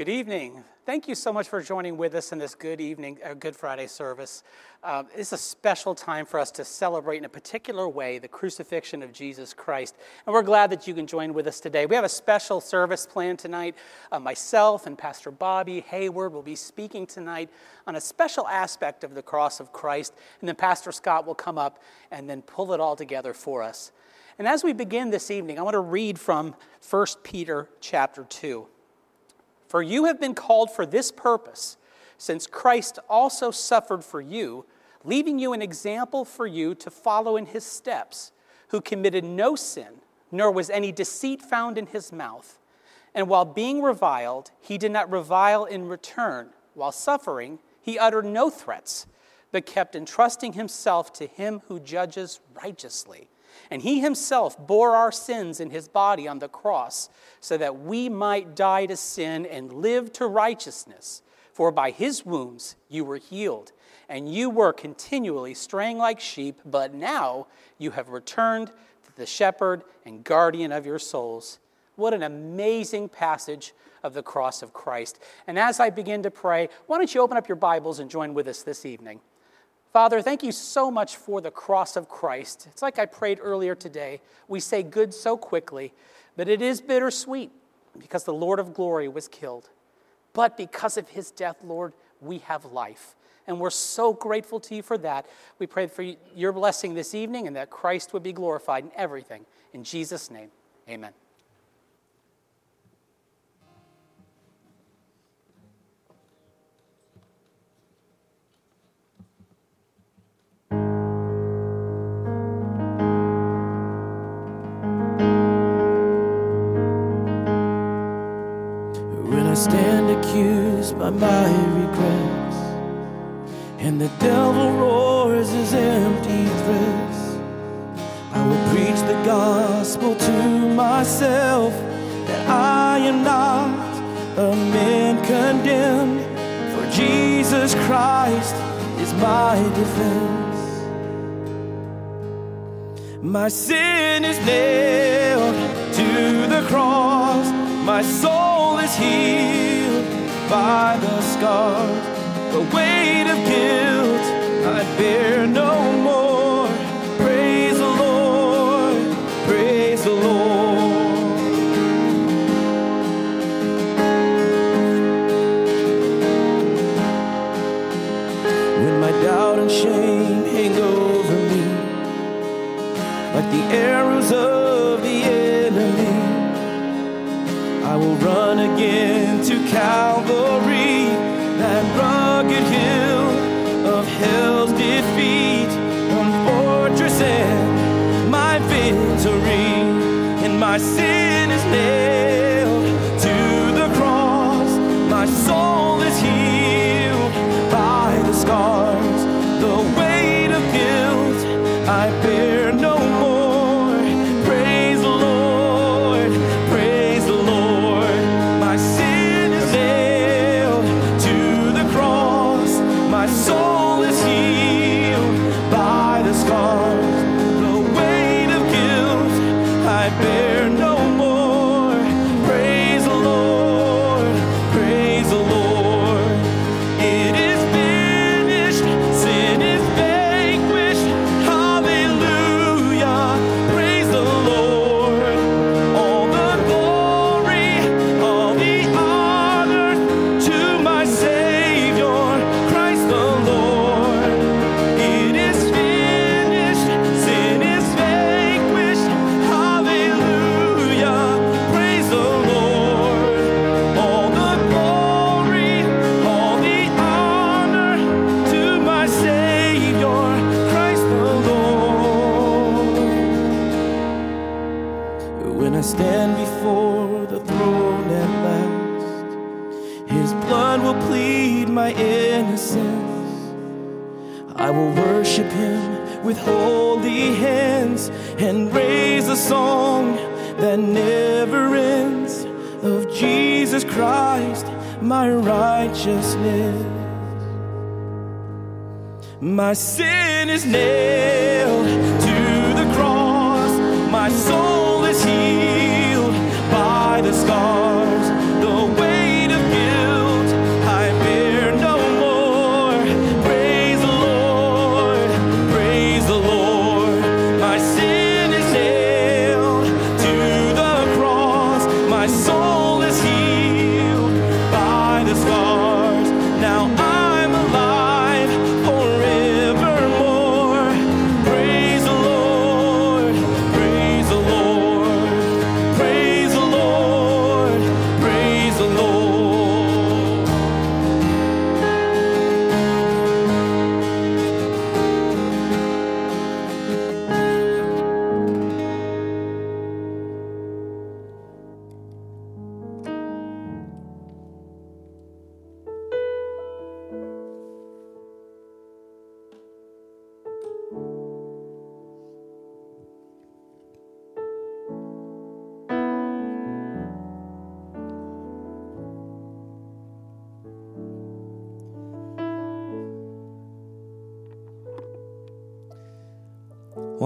Good evening. Thank you so much for joining with us in this Good Evening, uh, Good Friday service. Uh, it's a special time for us to celebrate in a particular way the crucifixion of Jesus Christ. And we're glad that you can join with us today. We have a special service planned tonight. Uh, myself and Pastor Bobby Hayward will be speaking tonight on a special aspect of the cross of Christ. And then Pastor Scott will come up and then pull it all together for us. And as we begin this evening, I want to read from 1 Peter chapter 2. For you have been called for this purpose, since Christ also suffered for you, leaving you an example for you to follow in his steps, who committed no sin, nor was any deceit found in his mouth. And while being reviled, he did not revile in return. While suffering, he uttered no threats, but kept entrusting himself to him who judges righteously. And he himself bore our sins in his body on the cross, so that we might die to sin and live to righteousness. For by his wounds you were healed, and you were continually straying like sheep, but now you have returned to the shepherd and guardian of your souls. What an amazing passage of the cross of Christ. And as I begin to pray, why don't you open up your Bibles and join with us this evening? Father, thank you so much for the cross of Christ. It's like I prayed earlier today. We say good so quickly, but it is bittersweet because the Lord of glory was killed. But because of his death, Lord, we have life. And we're so grateful to you for that. We pray for your blessing this evening and that Christ would be glorified in everything. In Jesus' name, amen. By my regrets, and the devil roars his empty threats. I will preach the gospel to myself that I am not a man condemned, for Jesus Christ is my defense. My sin is nailed to the cross, my soul is healed by the scars. The weight of guilt I bear no more. My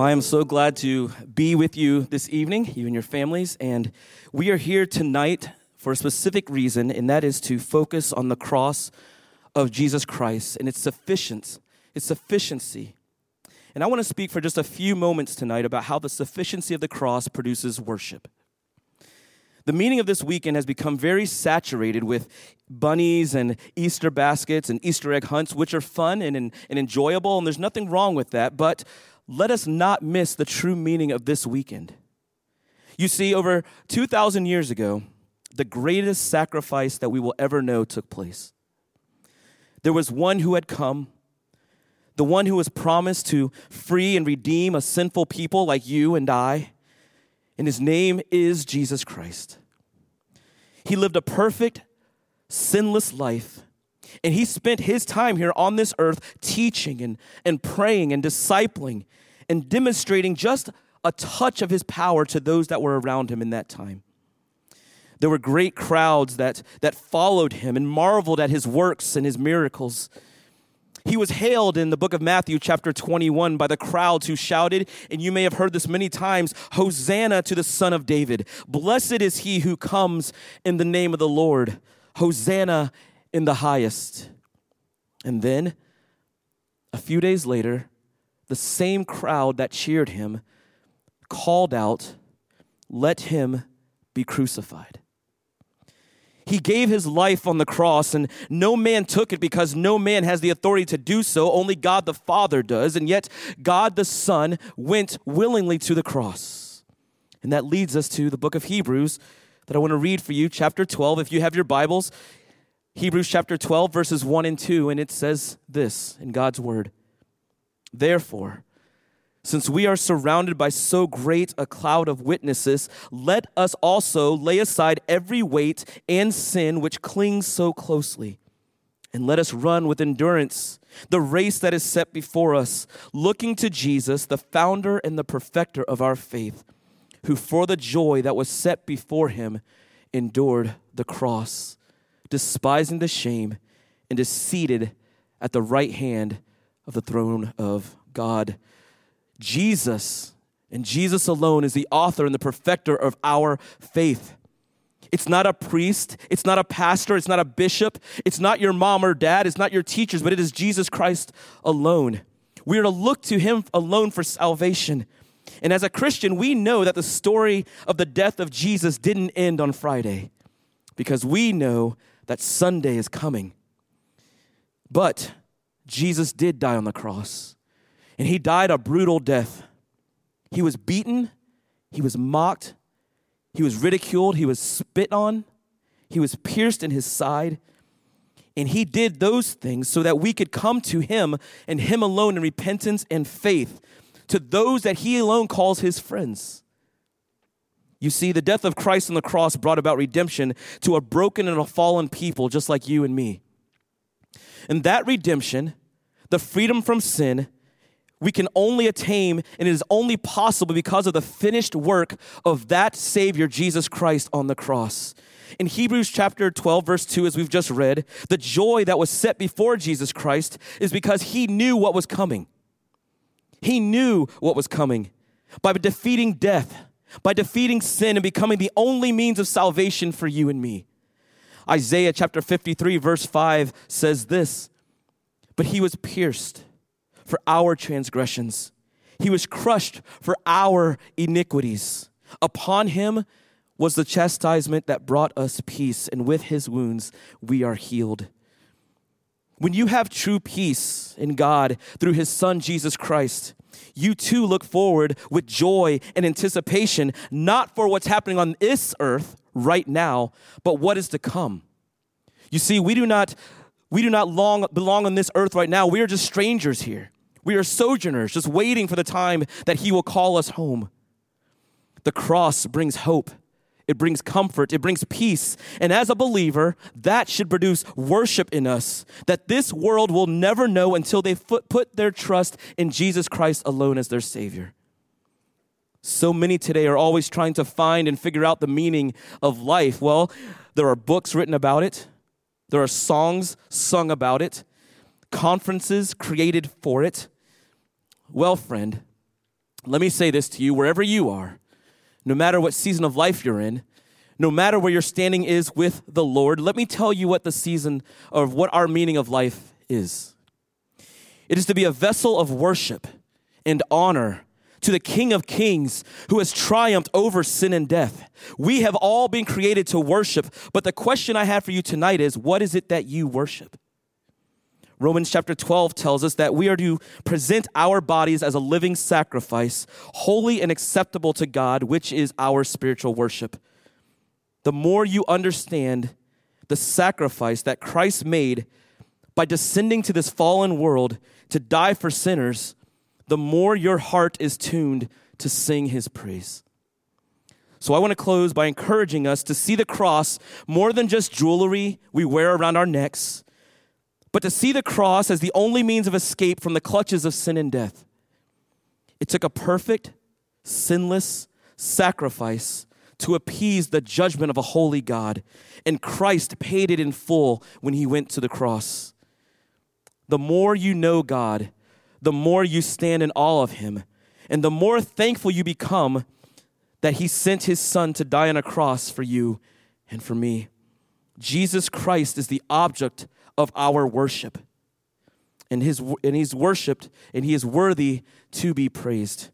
Well, I am so glad to be with you this evening, you and your families. And we are here tonight for a specific reason, and that is to focus on the cross of Jesus Christ and its sufficiency, its sufficiency. And I want to speak for just a few moments tonight about how the sufficiency of the cross produces worship. The meaning of this weekend has become very saturated with bunnies and Easter baskets and Easter egg hunts, which are fun and, and, and enjoyable, and there's nothing wrong with that. But let us not miss the true meaning of this weekend. You see, over 2,000 years ago, the greatest sacrifice that we will ever know took place. There was one who had come, the one who was promised to free and redeem a sinful people like you and I, and his name is Jesus Christ. He lived a perfect, sinless life and he spent his time here on this earth teaching and, and praying and discipling and demonstrating just a touch of his power to those that were around him in that time. There were great crowds that, that followed him and marveled at his works and his miracles. He was hailed in the book of Matthew, chapter 21, by the crowds who shouted, and you may have heard this many times Hosanna to the Son of David. Blessed is he who comes in the name of the Lord. Hosanna in the highest. And then, a few days later, the same crowd that cheered him called out, Let him be crucified. He gave his life on the cross, and no man took it because no man has the authority to do so. Only God the Father does. And yet, God the Son went willingly to the cross. And that leads us to the book of Hebrews that I want to read for you, chapter 12. If you have your Bibles, Hebrews chapter 12, verses 1 and 2, and it says this in God's word Therefore, since we are surrounded by so great a cloud of witnesses, let us also lay aside every weight and sin which clings so closely. And let us run with endurance the race that is set before us, looking to Jesus, the founder and the perfecter of our faith, who for the joy that was set before him endured the cross despising the shame, and is seated at the right hand of the throne of God. Jesus and Jesus alone is the author and the perfecter of our faith. It's not a priest, it's not a pastor, it's not a bishop, it's not your mom or dad, it's not your teachers, but it is Jesus Christ alone. We are to look to him alone for salvation. And as a Christian, we know that the story of the death of Jesus didn't end on Friday because we know that Sunday is coming. But Jesus did die on the cross, and he died a brutal death. He was beaten, he was mocked, he was ridiculed, he was spit on, he was pierced in his side. And he did those things so that we could come to him and him alone in repentance and faith to those that he alone calls his friends. You see, the death of Christ on the cross brought about redemption to a broken and a fallen people just like you and me. And that redemption, the freedom from sin, we can only attain, and it is only possible because of the finished work of that Savior, Jesus Christ, on the cross. In Hebrews chapter 12, verse 2, as we've just read, the joy that was set before Jesus Christ is because he knew what was coming. He knew what was coming. By defeating death, by defeating sin and becoming the only means of salvation for you and me. Isaiah chapter 53, verse 5 says this But he was pierced for our transgressions, he was crushed for our iniquities. Upon him was the chastisement that brought us peace, and with his wounds we are healed. When you have true peace in God through his Son Jesus Christ, you too look forward with joy and anticipation, not for what's happening on this earth right now, but what is to come. You see, we do not we do not long belong on this earth right now. We are just strangers here. We are sojourners, just waiting for the time that he will call us home. The cross brings hope it brings comfort, it brings peace. And as a believer, that should produce worship in us that this world will never know until they put their trust in Jesus Christ alone as their Savior. So many today are always trying to find and figure out the meaning of life. Well, there are books written about it, there are songs sung about it, conferences created for it. Well, friend, let me say this to you wherever you are, no matter what season of life you're in, no matter where your standing is with the Lord, let me tell you what the season of what our meaning of life is. It is to be a vessel of worship and honor to the King of Kings who has triumphed over sin and death. We have all been created to worship, but the question I have for you tonight is what is it that you worship? Romans chapter 12 tells us that we are to present our bodies as a living sacrifice, holy and acceptable to God, which is our spiritual worship. The more you understand the sacrifice that Christ made by descending to this fallen world to die for sinners, the more your heart is tuned to sing his praise. So I want to close by encouraging us to see the cross more than just jewelry we wear around our necks, but to see the cross as the only means of escape from the clutches of sin and death. It took a perfect, sinless sacrifice to appease the judgment of a holy God, and Christ paid it in full when he went to the cross. The more you know God, the more you stand in awe of him, and the more thankful you become that he sent his son to die on a cross for you and for me. Jesus Christ is the object of our worship. And, his, and he's worshiped and he is worthy to be praised.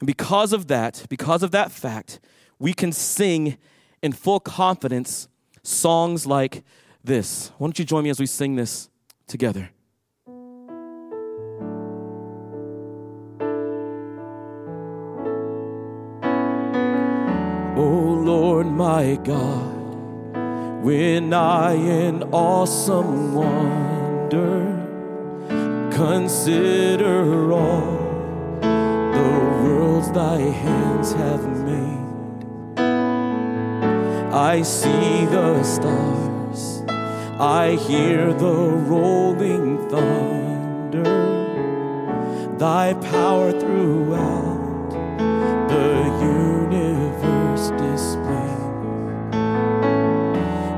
And because of that, because of that fact, we can sing in full confidence songs like this. Why don't you join me as we sing this together? Oh Lord my God, when I in awesome wonder consider all the worlds thy hands have made, I see the stars, I hear the rolling thunder, thy power throughout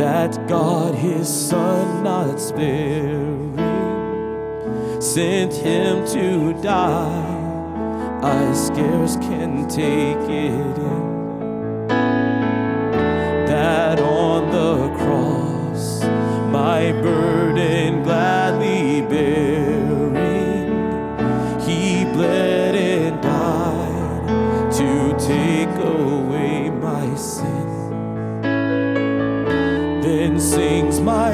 That God his Son not sparing sent him to die, I scarce can take it in. That on the cross my burden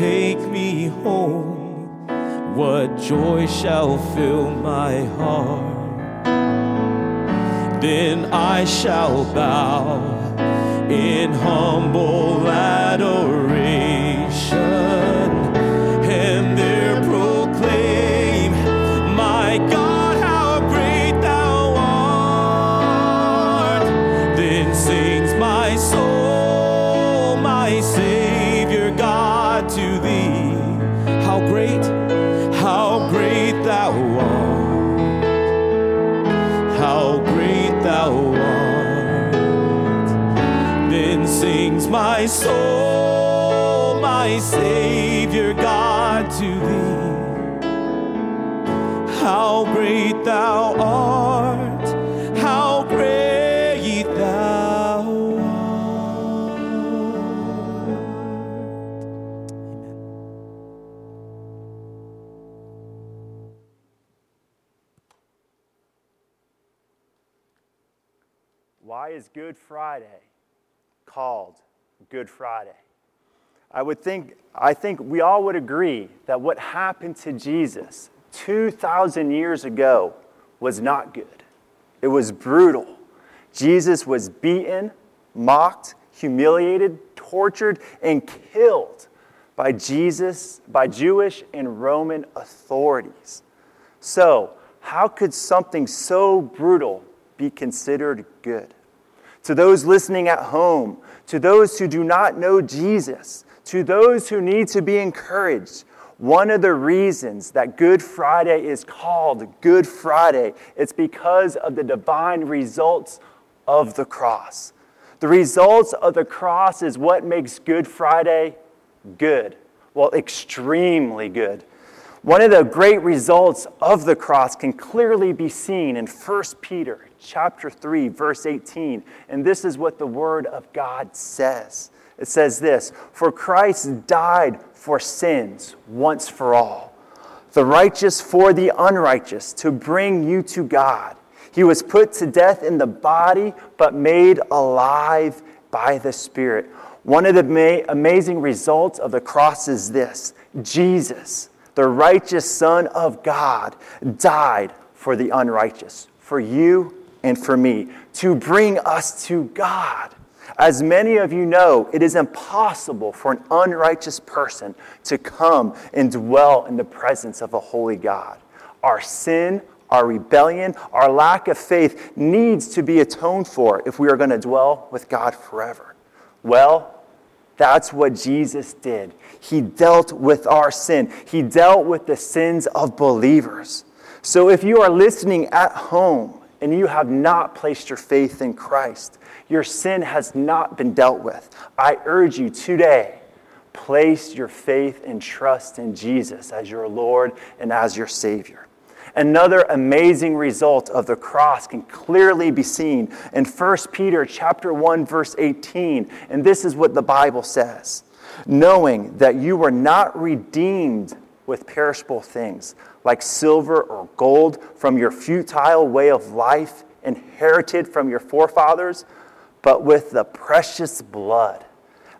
take me home, what joy shall fill my heart? Then I shall bow in humble adoration my soul, my Savior God, to thee. How great thou art, how great thou art. Amen. Why is Good Friday called Good Friday? I would think, I think we all would agree that what happened to Jesus 2,000 years ago was not good. It was brutal. Jesus was beaten, mocked, humiliated, tortured, and killed by Jesus, by Jewish and Roman authorities. So, how could something so brutal be considered good? To those listening at home, to those who do not know Jesus, to those who need to be encouraged, one of the reasons that Good Friday is called Good Friday is because of the divine results of the cross. The results of the cross is what makes Good Friday good. Well, extremely good. One of the great results of the cross can clearly be seen in 1 Peter chapter 3 verse 18, and this is what the word of God says. It says this, "For Christ died for sins once for all, the righteous for the unrighteous, to bring you to God. He was put to death in the body, but made alive by the Spirit." One of the amazing results of the cross is this Jesus the righteous Son of God, died for the unrighteous, for you and for me, to bring us to God. As many of you know, it is impossible for an unrighteous person to come and dwell in the presence of a holy God. Our sin, our rebellion, our lack of faith needs to be atoned for if we are going to dwell with God forever. Well, that's what Jesus did. He dealt with our sin, He dealt with the sins of believers. So if you are listening at home and you have not placed your faith in Christ, your sin has not been dealt with. I urge you today, place your faith and trust in Jesus as your Lord and as your Savior. Another amazing result of the cross can clearly be seen in 1 Peter chapter 1 verse 18, and this is what the Bible says: knowing that you were not redeemed with perishable things like silver or gold from your futile way of life inherited from your forefathers, but with the precious blood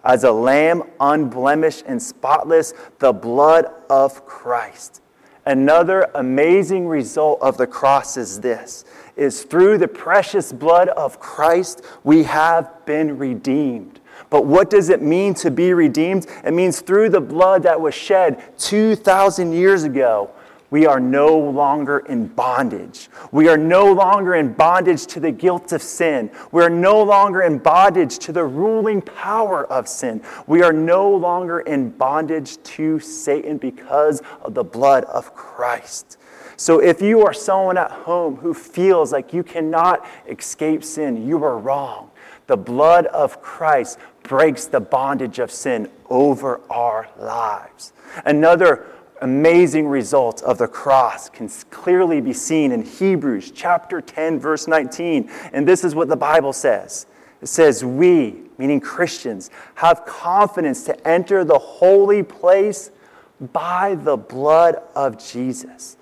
as a lamb unblemished and spotless, the blood of Christ Another amazing result of the cross is this is through the precious blood of Christ we have been redeemed. But what does it mean to be redeemed? It means through the blood that was shed 2,000 years ago, we are no longer in bondage. We are no longer in bondage to the guilt of sin. We are no longer in bondage to the ruling power of sin. We are no longer in bondage to Satan because of the blood of Christ. So if you are someone at home who feels like you cannot escape sin, you are wrong. The blood of Christ breaks the bondage of sin over our lives. Another amazing result of the cross can clearly be seen in Hebrews chapter 10 verse 19 and this is what the Bible says. It says we meaning Christians have confidence to enter the holy place by the blood of Jesus.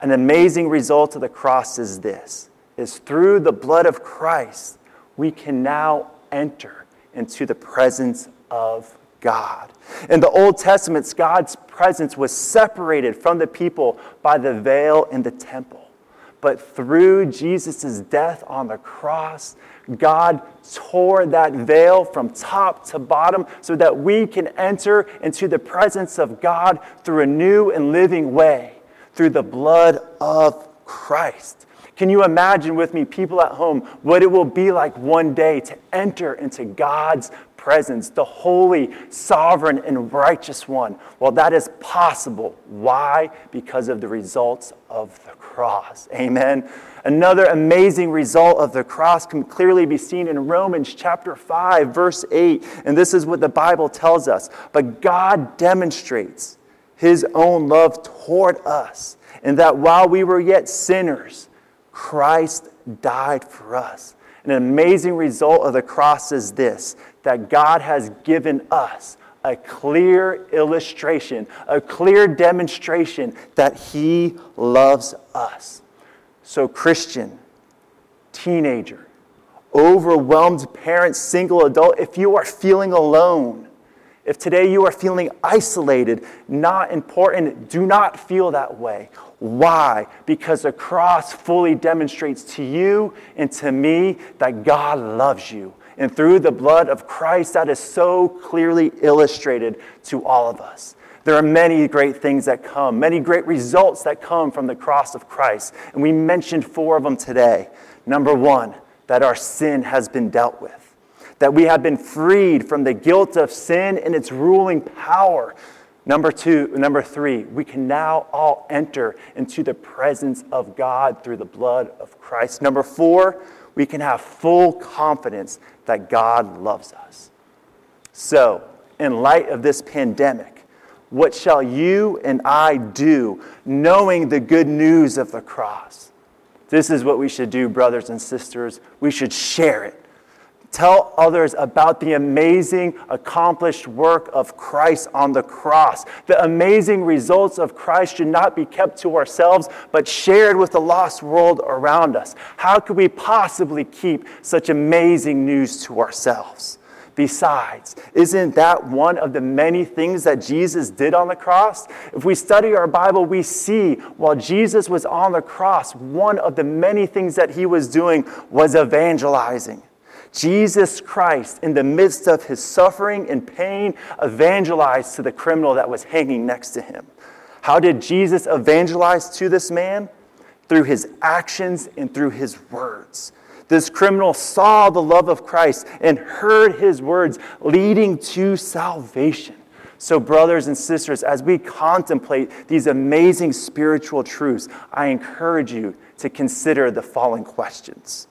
An amazing result of the cross is this is through the blood of Christ we can now enter into the presence of God. In the Old Testament, God's presence was separated from the people by the veil in the temple. But through Jesus' death on the cross, God tore that veil from top to bottom so that we can enter into the presence of God through a new and living way, through the blood of Christ. Can you imagine with me, people at home, what it will be like one day to enter into God's presence, the holy, sovereign, and righteous one? Well, that is possible. Why? Because of the results of the cross. Amen. Another amazing result of the cross can clearly be seen in Romans chapter 5, verse 8. And this is what the Bible tells us. But God demonstrates his own love toward us, in that while we were yet sinners, Christ died for us. An amazing result of the cross is this that God has given us a clear illustration, a clear demonstration that He loves us. So, Christian, teenager, overwhelmed parent, single adult, if you are feeling alone, if today you are feeling isolated, not important, do not feel that way. Why? Because the cross fully demonstrates to you and to me that God loves you. And through the blood of Christ, that is so clearly illustrated to all of us. There are many great things that come, many great results that come from the cross of Christ. And we mentioned four of them today. Number one, that our sin has been dealt with, that we have been freed from the guilt of sin and its ruling power. Number two, number three, we can now all enter into the presence of God through the blood of Christ. Number four, we can have full confidence that God loves us. So, in light of this pandemic, what shall you and I do, knowing the good news of the cross? This is what we should do, brothers and sisters. We should share it. Tell others about the amazing, accomplished work of Christ on the cross. The amazing results of Christ should not be kept to ourselves, but shared with the lost world around us. How could we possibly keep such amazing news to ourselves? Besides, isn't that one of the many things that Jesus did on the cross? If we study our Bible, we see while Jesus was on the cross, one of the many things that he was doing was evangelizing. Jesus Christ, in the midst of his suffering and pain, evangelized to the criminal that was hanging next to him. How did Jesus evangelize to this man? Through his actions and through his words. This criminal saw the love of Christ and heard his words leading to salvation. So, brothers and sisters, as we contemplate these amazing spiritual truths, I encourage you to consider the following questions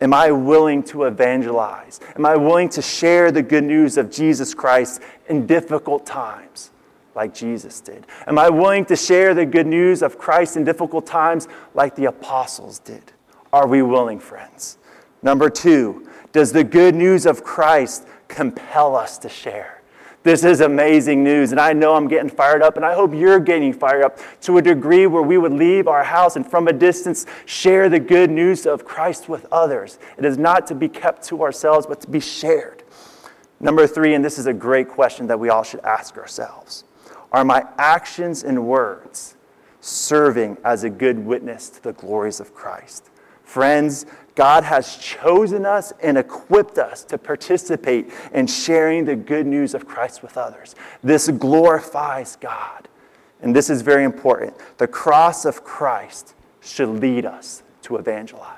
Am I willing to evangelize? Am I willing to share the good news of Jesus Christ in difficult times? Like Jesus did? Am I willing to share the good news of Christ in difficult times like the apostles did? Are we willing, friends? Number two, does the good news of Christ compel us to share? This is amazing news, and I know I'm getting fired up, and I hope you're getting fired up to a degree where we would leave our house and from a distance share the good news of Christ with others. It is not to be kept to ourselves, but to be shared. Number three, and this is a great question that we all should ask ourselves Are my actions and words serving as a good witness to the glories of Christ? Friends, God has chosen us and equipped us to participate in sharing the good news of Christ with others. This glorifies God. And this is very important. The cross of Christ should lead us to evangelize.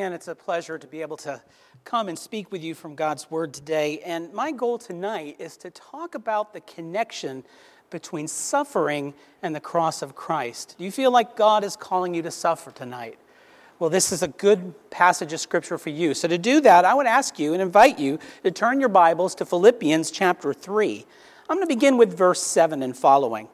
Again, it's a pleasure to be able to come and speak with you from God's Word today. And my goal tonight is to talk about the connection between suffering and the cross of Christ. Do you feel like God is calling you to suffer tonight? Well, this is a good passage of Scripture for you. So, to do that, I would ask you and invite you to turn your Bibles to Philippians chapter 3. I'm going to begin with verse 7 and following.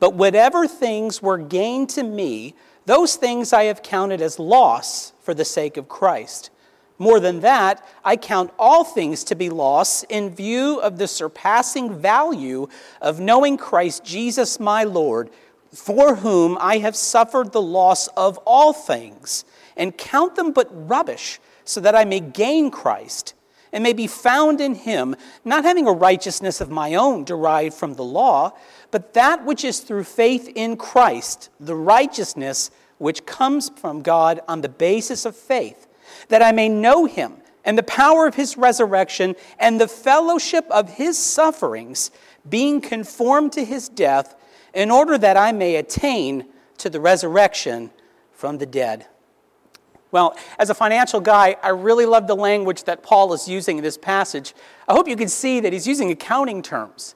But whatever things were gained to me, those things I have counted as loss for the sake of Christ. More than that, I count all things to be loss in view of the surpassing value of knowing Christ Jesus my Lord, for whom I have suffered the loss of all things, and count them but rubbish, so that I may gain Christ and may be found in him, not having a righteousness of my own derived from the law, but that which is through faith in Christ, the righteousness which comes from God on the basis of faith, that I may know him and the power of his resurrection and the fellowship of his sufferings, being conformed to his death, in order that I may attain to the resurrection from the dead. Well, as a financial guy, I really love the language that Paul is using in this passage. I hope you can see that he's using accounting terms.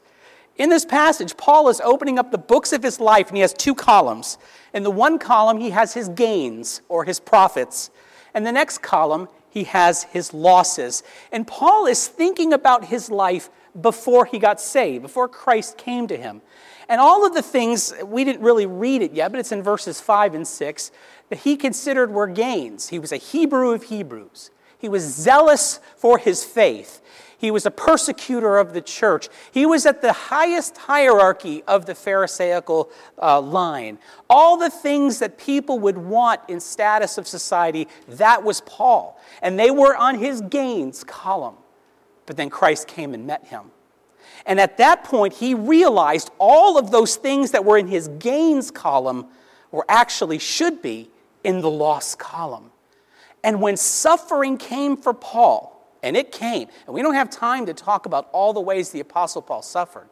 In this passage, Paul is opening up the books of his life, and he has two columns. In the one column, he has his gains or his profits. And the next column, he has his losses. And Paul is thinking about his life before he got saved, before Christ came to him. And all of the things, we didn't really read it yet, but it's in verses 5 and 6, that he considered were gains. He was a Hebrew of Hebrews. He was zealous for his faith. He was a persecutor of the church. He was at the highest hierarchy of the Pharisaical uh, line. All the things that people would want in status of society, that was Paul. And they were on his gains column. But then Christ came and met him. And at that point, he realized all of those things that were in his gains column were actually should be in the loss column. And when suffering came for Paul, and it came, and we don't have time to talk about all the ways the Apostle Paul suffered,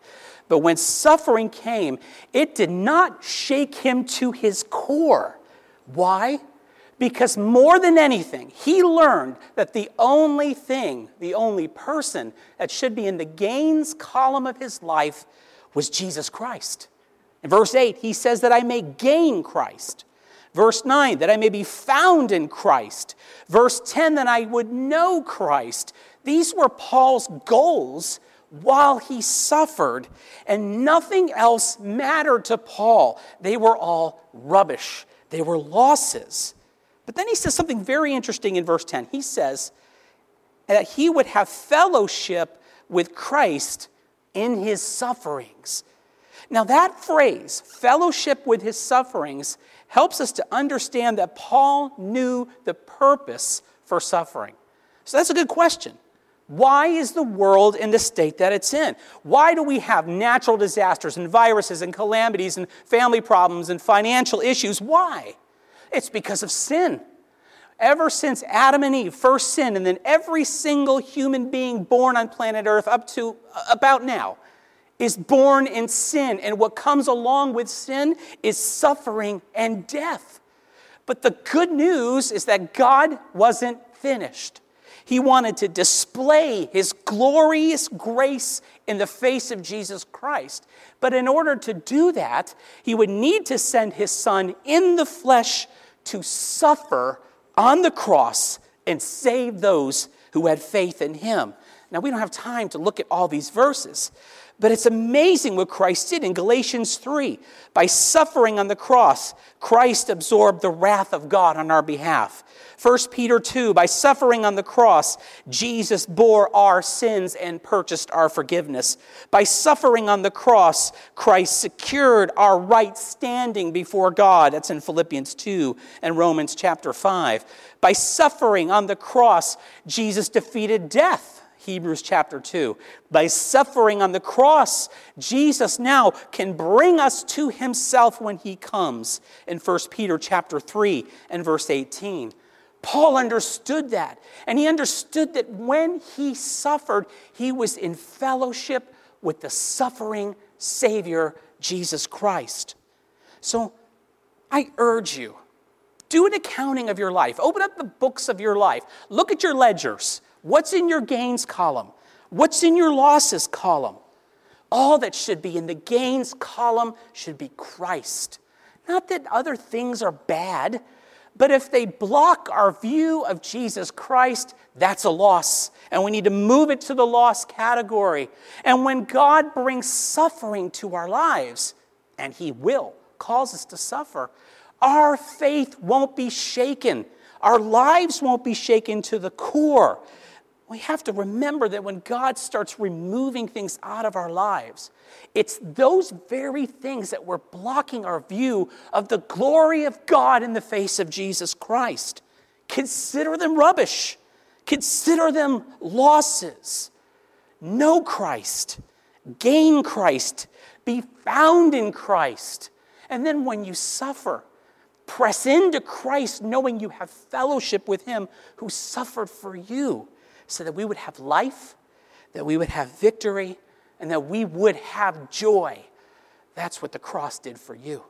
but when suffering came, it did not shake him to his core. Why? Because more than anything, he learned that the only thing, the only person that should be in the gains column of his life was Jesus Christ. In verse 8, he says that I may gain Christ. Verse 9, that I may be found in Christ. Verse 10, that I would know Christ. These were Paul's goals while he suffered, and nothing else mattered to Paul. They were all rubbish, they were losses. But then he says something very interesting in verse 10. He says that he would have fellowship with Christ in his sufferings. Now, that phrase, fellowship with his sufferings, helps us to understand that Paul knew the purpose for suffering. So that's a good question. Why is the world in the state that it's in? Why do we have natural disasters and viruses and calamities and family problems and financial issues? Why? It's because of sin. Ever since Adam and Eve first sinned, and then every single human being born on planet Earth up to uh, about now is born in sin. And what comes along with sin is suffering and death. But the good news is that God wasn't finished. He wanted to display his glorious grace in the face of Jesus Christ. But in order to do that, he would need to send his son in the flesh to suffer on the cross and save those who had faith in him. Now, we don't have time to look at all these verses, but it's amazing what Christ did in Galatians 3. By suffering on the cross, Christ absorbed the wrath of God on our behalf. 1 Peter 2, by suffering on the cross, Jesus bore our sins and purchased our forgiveness. By suffering on the cross, Christ secured our right standing before God. That's in Philippians 2 and Romans chapter 5. By suffering on the cross, Jesus defeated death. Hebrews chapter 2. By suffering on the cross, Jesus now can bring us to himself when he comes in 1 Peter chapter 3 and verse 18. Paul understood that. And he understood that when he suffered, he was in fellowship with the suffering Savior, Jesus Christ. So I urge you, do an accounting of your life. Open up the books of your life. Look at your ledgers. What's in your gains column? What's in your losses column? All that should be in the gains column should be Christ. Not that other things are bad, but if they block our view of Jesus Christ, that's a loss. And we need to move it to the loss category. And when God brings suffering to our lives, and He will, cause us to suffer, our faith won't be shaken. Our lives won't be shaken to the core. We have to remember that when God starts removing things out of our lives, it's those very things that were blocking our view of the glory of God in the face of Jesus Christ. Consider them rubbish, consider them losses. Know Christ, gain Christ, be found in Christ. And then when you suffer, press into Christ, knowing you have fellowship with Him who suffered for you, so that we would have life, that we would have victory, and that we would have joy. That's what the cross did for you.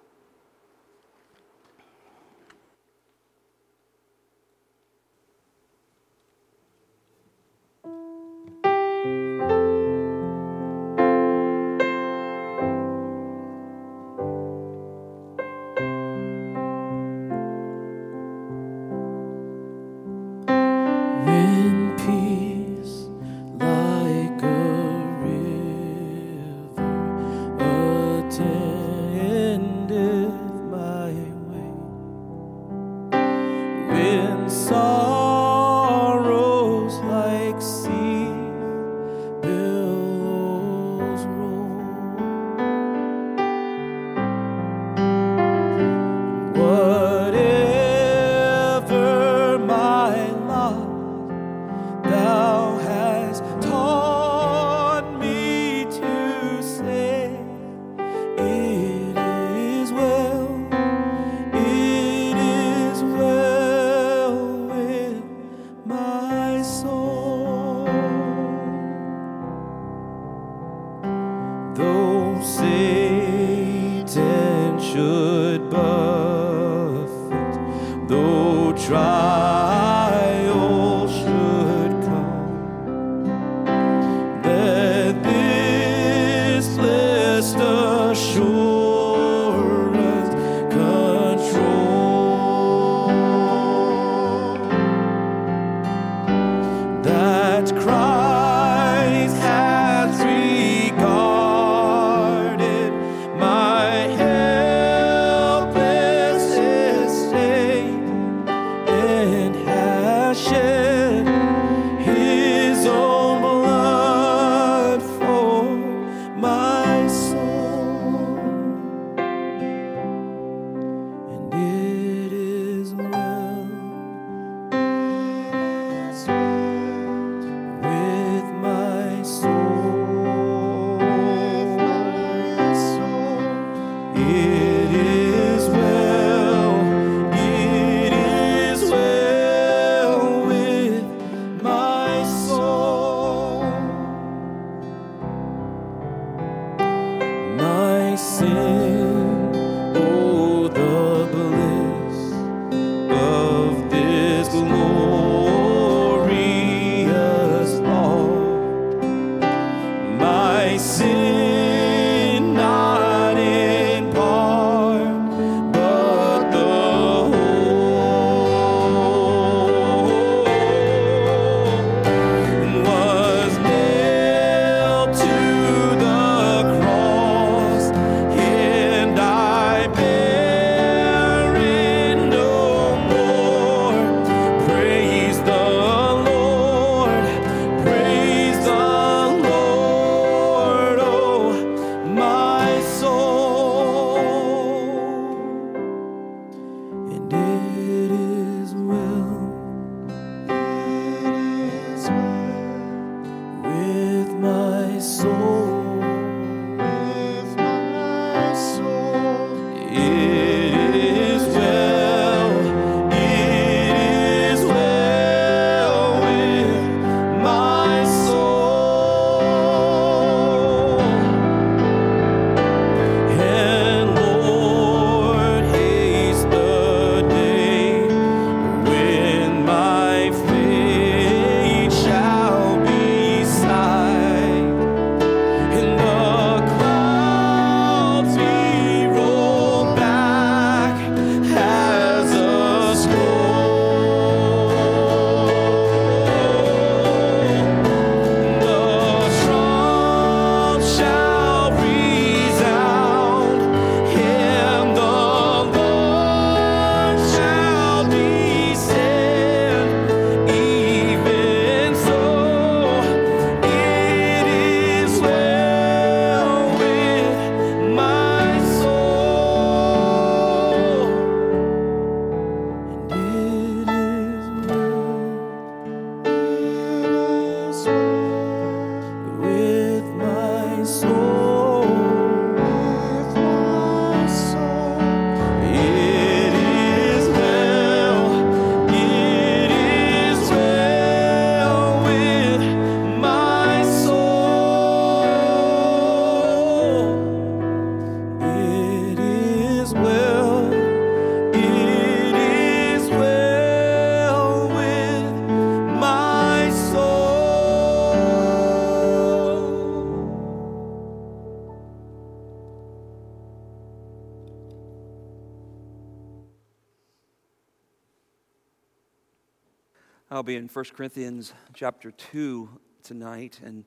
Be in 1 Corinthians chapter 2 tonight. And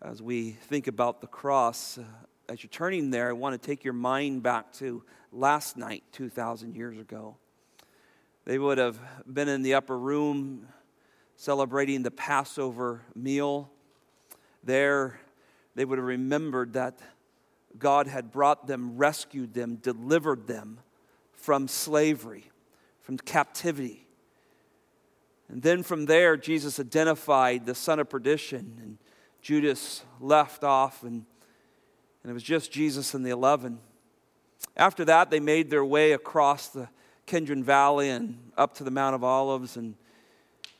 as we think about the cross, uh, as you're turning there, I want to take your mind back to last night, 2,000 years ago. They would have been in the upper room celebrating the Passover meal. There, they would have remembered that God had brought them, rescued them, delivered them from slavery, from captivity. And then from there, Jesus identified the son of perdition, and Judas left off, and, and it was just Jesus and the eleven. After that, they made their way across the Kidron Valley and up to the Mount of Olives, and,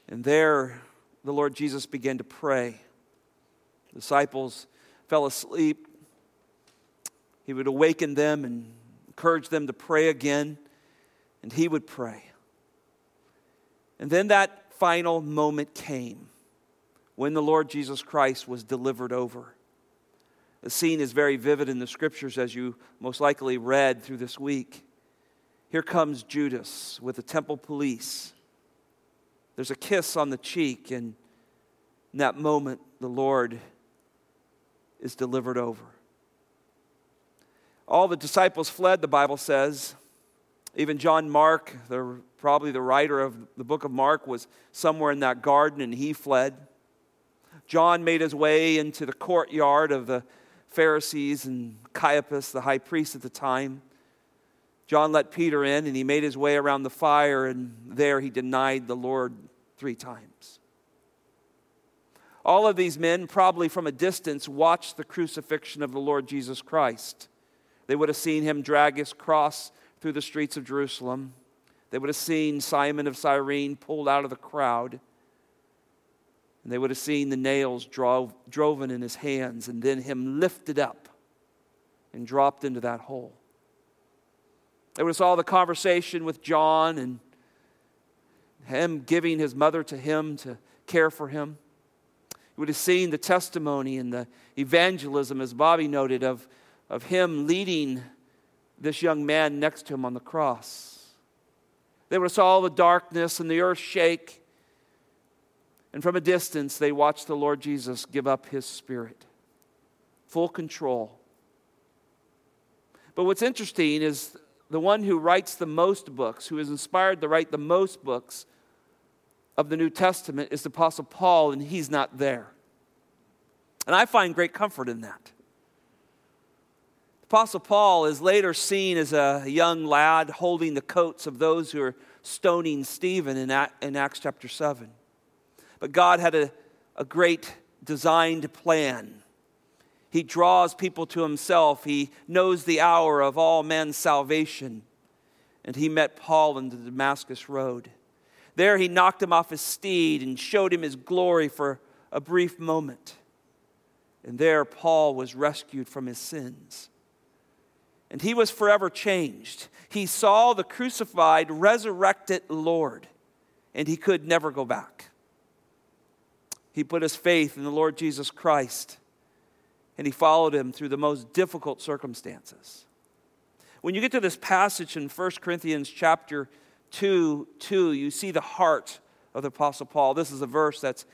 and there the Lord Jesus began to pray. The disciples fell asleep. He would awaken them and encourage them to pray again, and he would pray. And then that final moment came when the Lord Jesus Christ was delivered over. The scene is very vivid in the scriptures, as you most likely read through this week. Here comes Judas with the temple police. There's a kiss on the cheek, and In that moment, the Lord is delivered over. All the disciples fled, the Bible says. Even John Mark, the, probably the writer of the book of Mark, was somewhere in that garden and he fled. John made his way into the courtyard of the Pharisees and Caiaphas, the high priest at the time. John let Peter in and he made his way around the fire, and there he denied the Lord three times. All of these men, probably from a distance, watched the crucifixion of the Lord Jesus Christ. They would have seen him drag his cross through the streets of Jerusalem. They would have seen Simon of Cyrene pulled out of the crowd. And they would have seen the nails drove, driven in his hands and then him lifted up and dropped into that hole. They would have saw the conversation with John and him giving his mother to him to care for him. You would have seen the testimony and the evangelism, as Bobby noted, of, of him leading this young man next to him on the cross. They would have saw all the darkness and the earth shake. And from a distance, they watched the Lord Jesus give up his spirit. Full control. But what's interesting is the one who writes the most books, who is inspired to write the most books of the New Testament, is the Apostle Paul, and he's not there. And I find great comfort in that. Apostle Paul is later seen as a young lad holding the coats of those who are stoning Stephen in, Acts chapter 7. But God had a, a great designed plan he draws people to himself. He knows the hour of all men's salvation. And he met Paul in the Damascus Road. There he knocked him off his steed and showed him his glory for a brief moment. And there Paul was rescued from his sins. And he was forever changed. He saw the crucified, resurrected Lord, and he could never go back. He put his faith in the Lord Jesus Christ and he followed him through the most difficult circumstances. When you get to this passage in 1 Corinthians chapter 2, 2, you see the heart of the Apostle Paul. This is a verse that's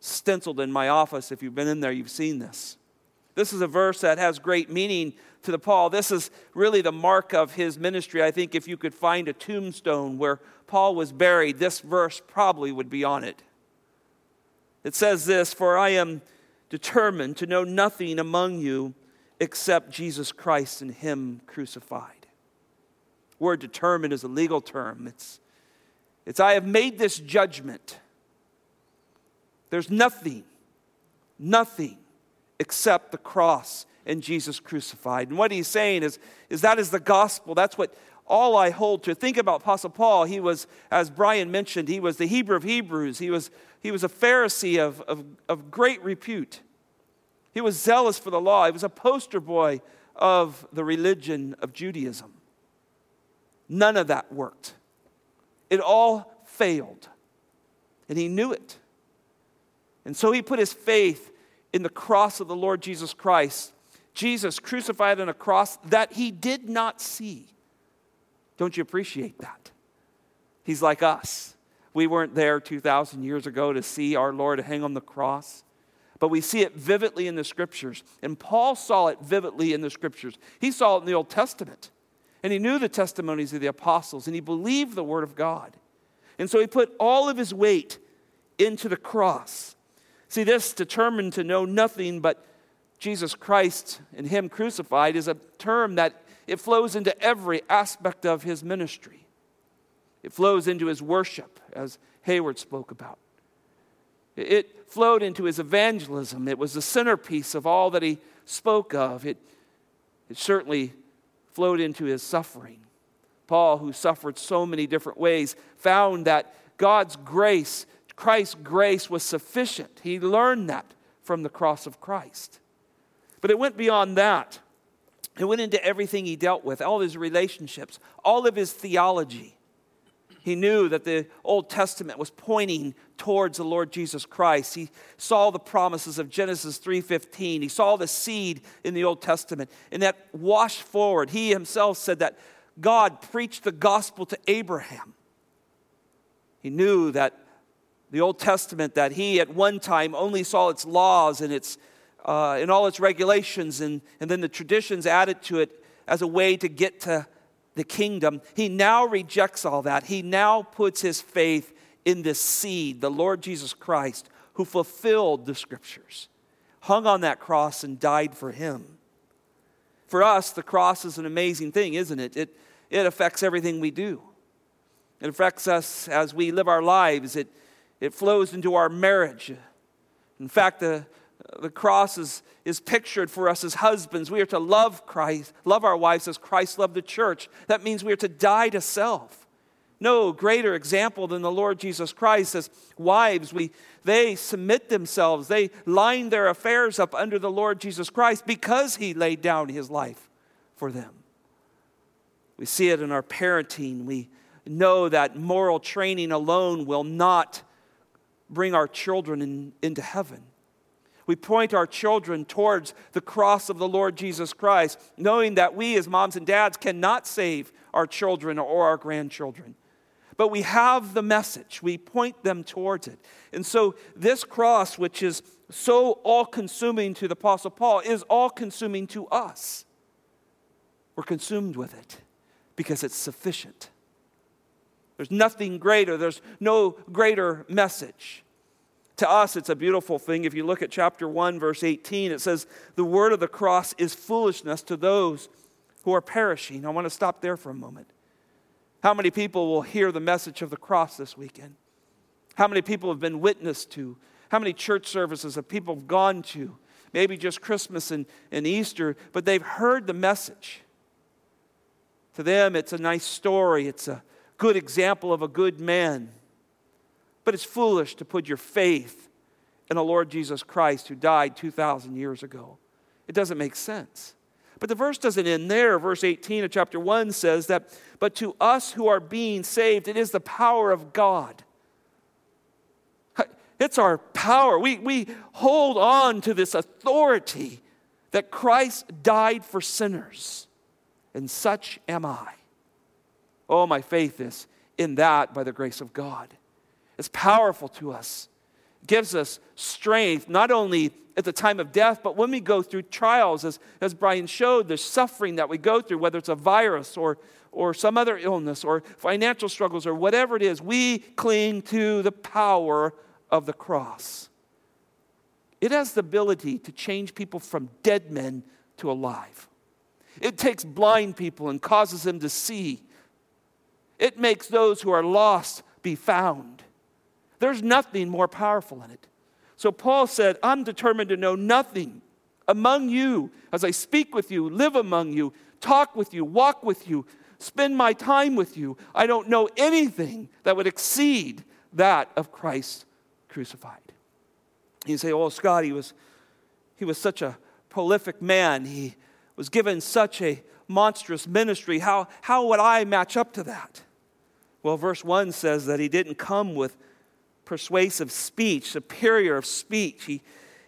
stenciled in my office. If you've been in there, you've seen this. This is a verse that has great meaning to the Paul. This is really the mark of his ministry. I think if you could find a tombstone where Paul was buried, this verse probably would be on it. It says this For I am determined to know nothing among you except Jesus Christ and Him crucified. Word determined is a legal term. It's, it's I have made this judgment. There's nothing, nothing except the cross and Jesus crucified. And what he's saying is, is that is the gospel. That's what all I hold to. Think about Apostle Paul. He was, as Brian mentioned, he was the Hebrew of Hebrews. He was, he was a Pharisee of, of, of great repute. He was zealous for the law. He was a poster boy of the religion of Judaism. None of that worked. It all failed. And he knew it. And so he put his faith in the cross of the Lord Jesus Christ. Jesus crucified on a cross that he did not see. Don't you appreciate that? He's like us. We weren't there 2,000 years ago to see our Lord hang on the cross, but we see it vividly in the scriptures. And Paul saw it vividly in the scriptures. He saw it in the Old Testament. And he knew the testimonies of the apostles, and he believed the word of God. And so he put all of his weight into the cross. See, this determined to know nothing but Jesus Christ and him crucified is a term that it flows into every aspect of his ministry. It flows into his worship, as Hayward spoke about. It flowed into his evangelism. It was the centerpiece of all that he spoke of. It, it certainly flowed into his suffering. Paul, who suffered so many different ways, found that God's grace, Christ's grace, was sufficient. He learned that from the cross of Christ. But it went beyond that. It went into everything he dealt with, all his relationships, all of his theology. He knew that the Old Testament was pointing towards the Lord Jesus Christ. He saw the promises of Genesis 3:15. He saw the seed in the Old Testament and that washed forward. He himself said that God preached the gospel to Abraham. He knew that the Old Testament that he at one time only saw its laws and its uh, and all its regulations and, and then the traditions added to it as a way to get to the kingdom. He now rejects all that. He now puts his faith in this seed, the Lord Jesus Christ, who fulfilled the scriptures, hung on that cross and died for him. For us, the cross is an amazing thing, isn't it? It, it affects everything we do. It affects us as we live our lives. It, it flows into our marriage. In fact, the, the cross is, is pictured for us as husbands. We are to love Christ, love our wives as Christ loved the church. That means we are to die to self. No greater example than the Lord Jesus Christ as wives, we, they submit themselves, they line their affairs up under the Lord Jesus Christ because he laid down his life for them. We see it in our parenting. We know that moral training alone will not bring our children in, into heaven. We point our children towards the cross of the Lord Jesus Christ, knowing that we, as moms and dads, cannot save our children or our grandchildren. But we have the message, we point them towards it. And so, this cross, which is so all consuming to the Apostle Paul, is all consuming to us. We're consumed with it because it's sufficient. There's nothing greater, there's no greater message. To us, it's a beautiful thing. If you look at chapter 1, verse 18, it says, The word of the cross is foolishness to those who are perishing. I want to stop there for a moment. How many people will hear the message of the cross this weekend? How many people have been witnessed to? How many church services have people gone to? Maybe just Christmas and, and Easter, but they've heard the message. To them, it's a nice story, it's a good example of a good man. But it's foolish to put your faith in the Lord Jesus Christ who died 2,000 years ago. It doesn't make sense. But the verse doesn't end there. Verse 18 of chapter 1 says that, but to us who are being saved, it is the power of God. It's our power. We, we hold on to this authority that Christ died for sinners, and such am I. Oh, my faith is in that by the grace of God. It's powerful to us, it gives us strength, not only at the time of death, but when we go through trials, as, as Brian showed, the suffering that we go through, whether it's a virus or, or some other illness or financial struggles or whatever it is, we cling to the power of the cross. It has the ability to change people from dead men to alive. It takes blind people and causes them to see. It makes those who are lost be found. There's nothing more powerful in it. So Paul said, I'm determined to know nothing among you as I speak with you, live among you, talk with you, walk with you, spend my time with you. I don't know anything that would exceed that of Christ crucified. You say, oh, Scott, he was, he was such a prolific man. He was given such a monstrous ministry. How, how would I match up to that? Well, verse 1 says that he didn't come with persuasive speech, superior of speech. He,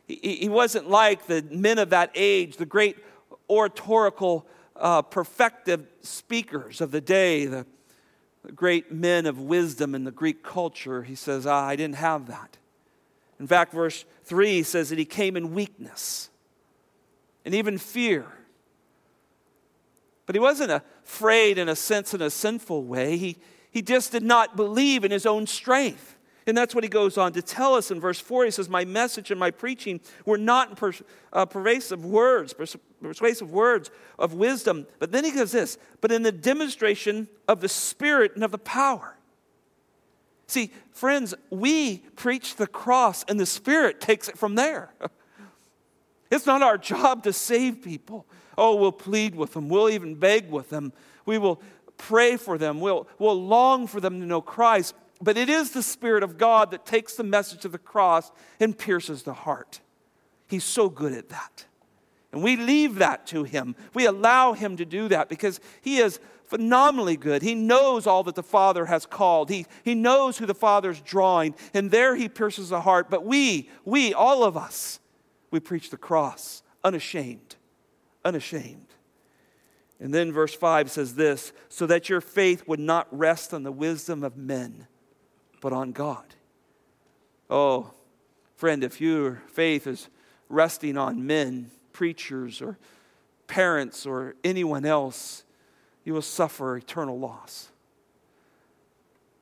he, he wasn't like the men of that age, the great oratorical, uh, perfective speakers of the day, the, the great men of wisdom in the Greek culture. He says, ah, I didn't have that. In fact, verse 3 says that he came in weakness and even fear. But he wasn't afraid in a sense, in a sinful way. He, he just did not believe in his own strength. And that's what he goes on to tell us in verse 4. He says, My message and my preaching were not pers- uh, pervasive words, pers- persuasive words of wisdom. But then he goes this, but in the demonstration of the Spirit and of the power. See, friends, we preach the cross and the Spirit takes it from there. It's not our job to save people. Oh, we'll plead with them, we'll even beg with them, we will pray for them, we'll, we'll long for them to know Christ. But it is the Spirit of God that takes the message of the cross and pierces the heart. He's so good at that. And we leave that to Him. We allow Him to do that because He is phenomenally good. He knows all that the Father has called, He, he knows who the Father's drawing, and there He pierces the heart. But we, we, all of us, we preach the cross unashamed, unashamed. And then verse 5 says this so that your faith would not rest on the wisdom of men but on God. Oh, friend, if your faith is resting on men, preachers, or parents, or anyone else, you will suffer eternal loss.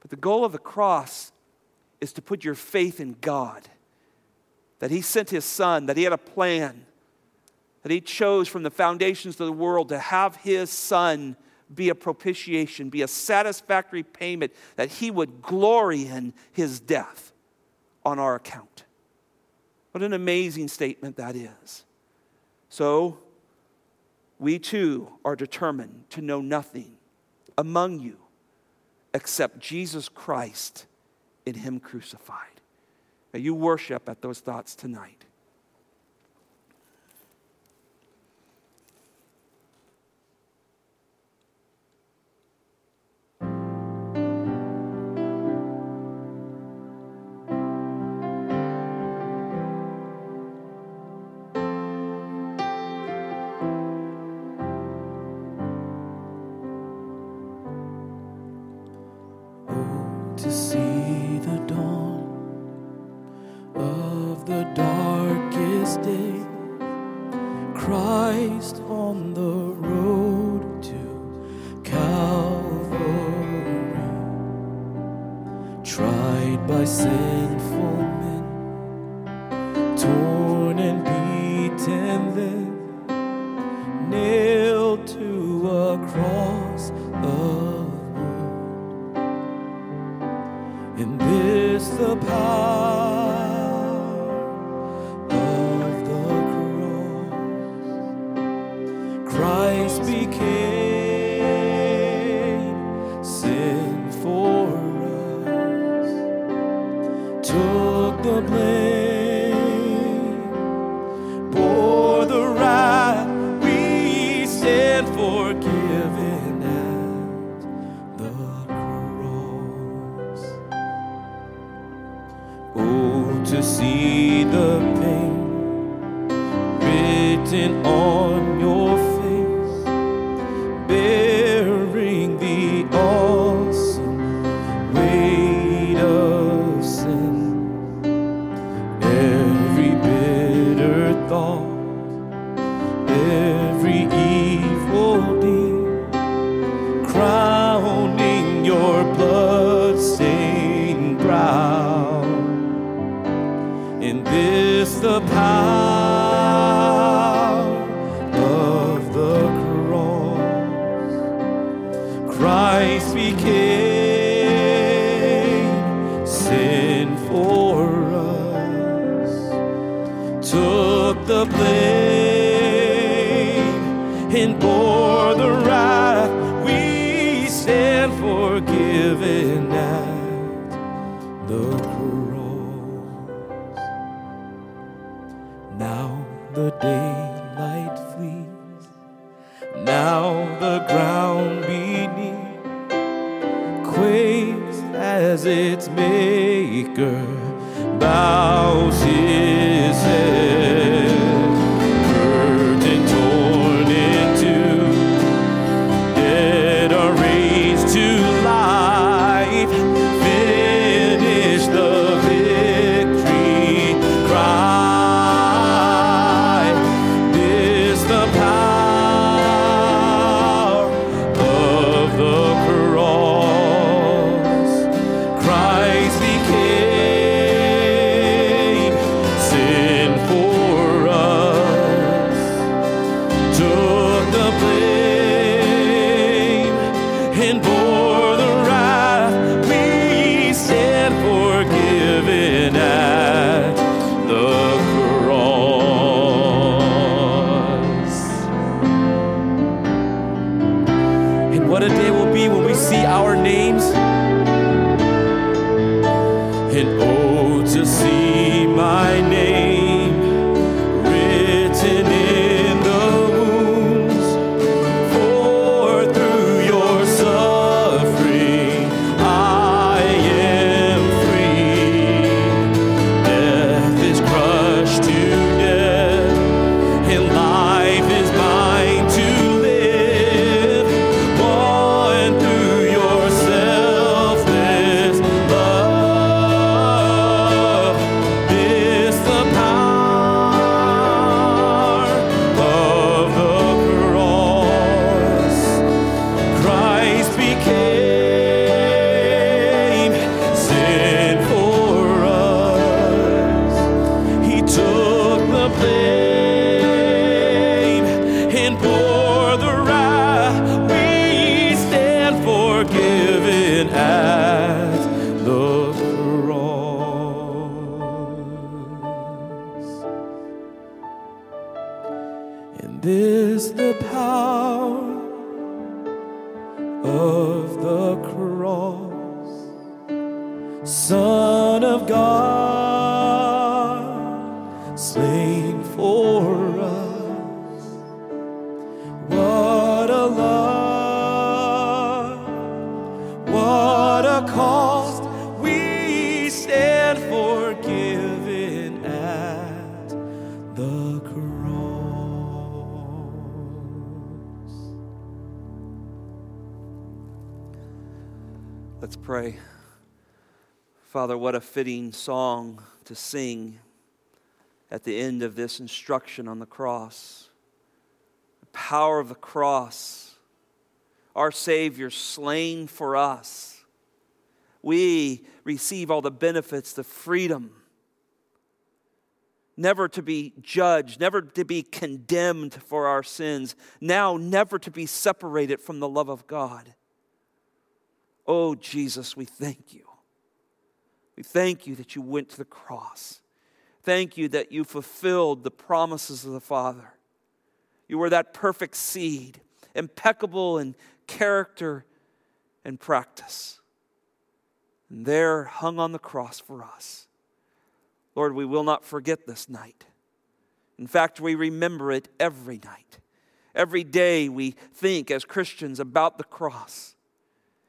But the goal of the cross is to put your faith in God, that He sent His Son, that He had a plan, that He chose from the foundations of the world to have His Son be a propitiation, be a satisfactory payment, that He would glory in His death on our account. What an amazing statement that is. So, we too are determined to know nothing among you except Jesus Christ in Him crucified. May you worship at those thoughts tonight. in this the power. Is the power of the cross, Son of God, Father, what a fitting song to sing at the end of this instruction on the cross. The power of the cross, our Savior slain for us. We receive all the benefits, the freedom, never to be judged, never to be condemned for our sins, now never to be separated from the love of God. Oh, Jesus, we thank you. We thank you that you went to the cross. Thank you that you fulfilled the promises of the Father. You were that perfect seed, impeccable in character and practice. And there, hung on the cross for us. Lord, we will not forget this night. In fact, we remember it every night. Every day we think as Christians about the cross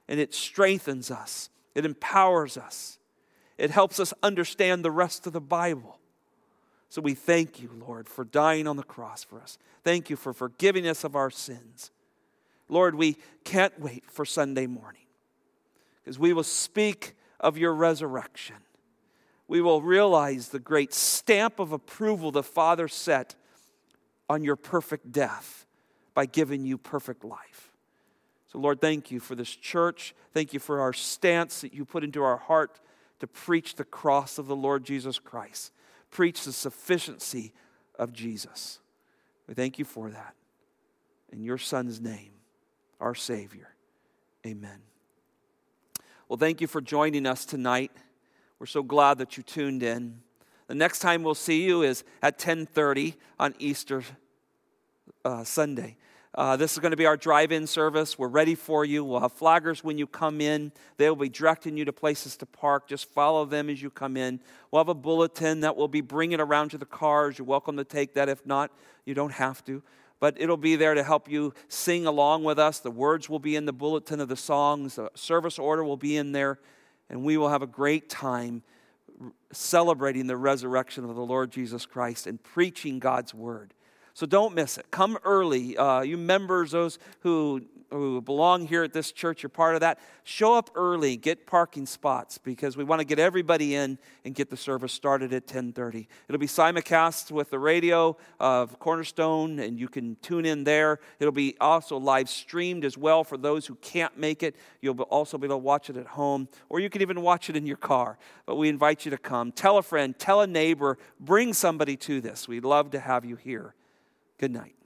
and it strengthens us, it empowers us, it helps us understand the rest of the Bible. So we thank you, Lord, for dying on the cross for us. Thank you for forgiving us of our sins. Lord, we can't wait for Sunday morning because we will speak of your resurrection. We will realize the great stamp of approval the Father set on your perfect death by giving you perfect life. So, Lord, thank you for this church. Thank you for our stance that you put into our heart to preach the cross of the Lord Jesus Christ, preach the sufficiency of Jesus. We thank you for that. In your Son's name, our Savior. Amen. Well, thank you for joining us tonight. We're so glad that you tuned in. The next time we'll see you is at 10:30 on Easter uh, Sunday. Uh, this is going to be our drive in service. We're ready for you. We'll have flaggers when you come in. They'll be directing you to places to park. Just follow them as you come in. We'll have a bulletin that we'll be bringing around to the cars. You're welcome to take that. If not, you don't have to. But it'll be there to help you sing along with us. The words will be in the bulletin of the songs, the service order will be in there, and we will have a great time celebrating the resurrection of the Lord Jesus Christ and preaching God's word. So don't miss it. Come early. Uh, you members, those who, who belong here at this church, you're part of that. Show up early. Get parking spots because we want to get everybody in and get the service started at 10:30. It'll be simulcast with the radio of Cornerstone, and you can tune in there. It'll be also live streamed as well for those who can't make it. You'll also be able to watch it at home, or you can even watch it in your car. But we invite you to come. Tell a friend, tell a neighbor, bring somebody to this. We'd love to have you here. Good night.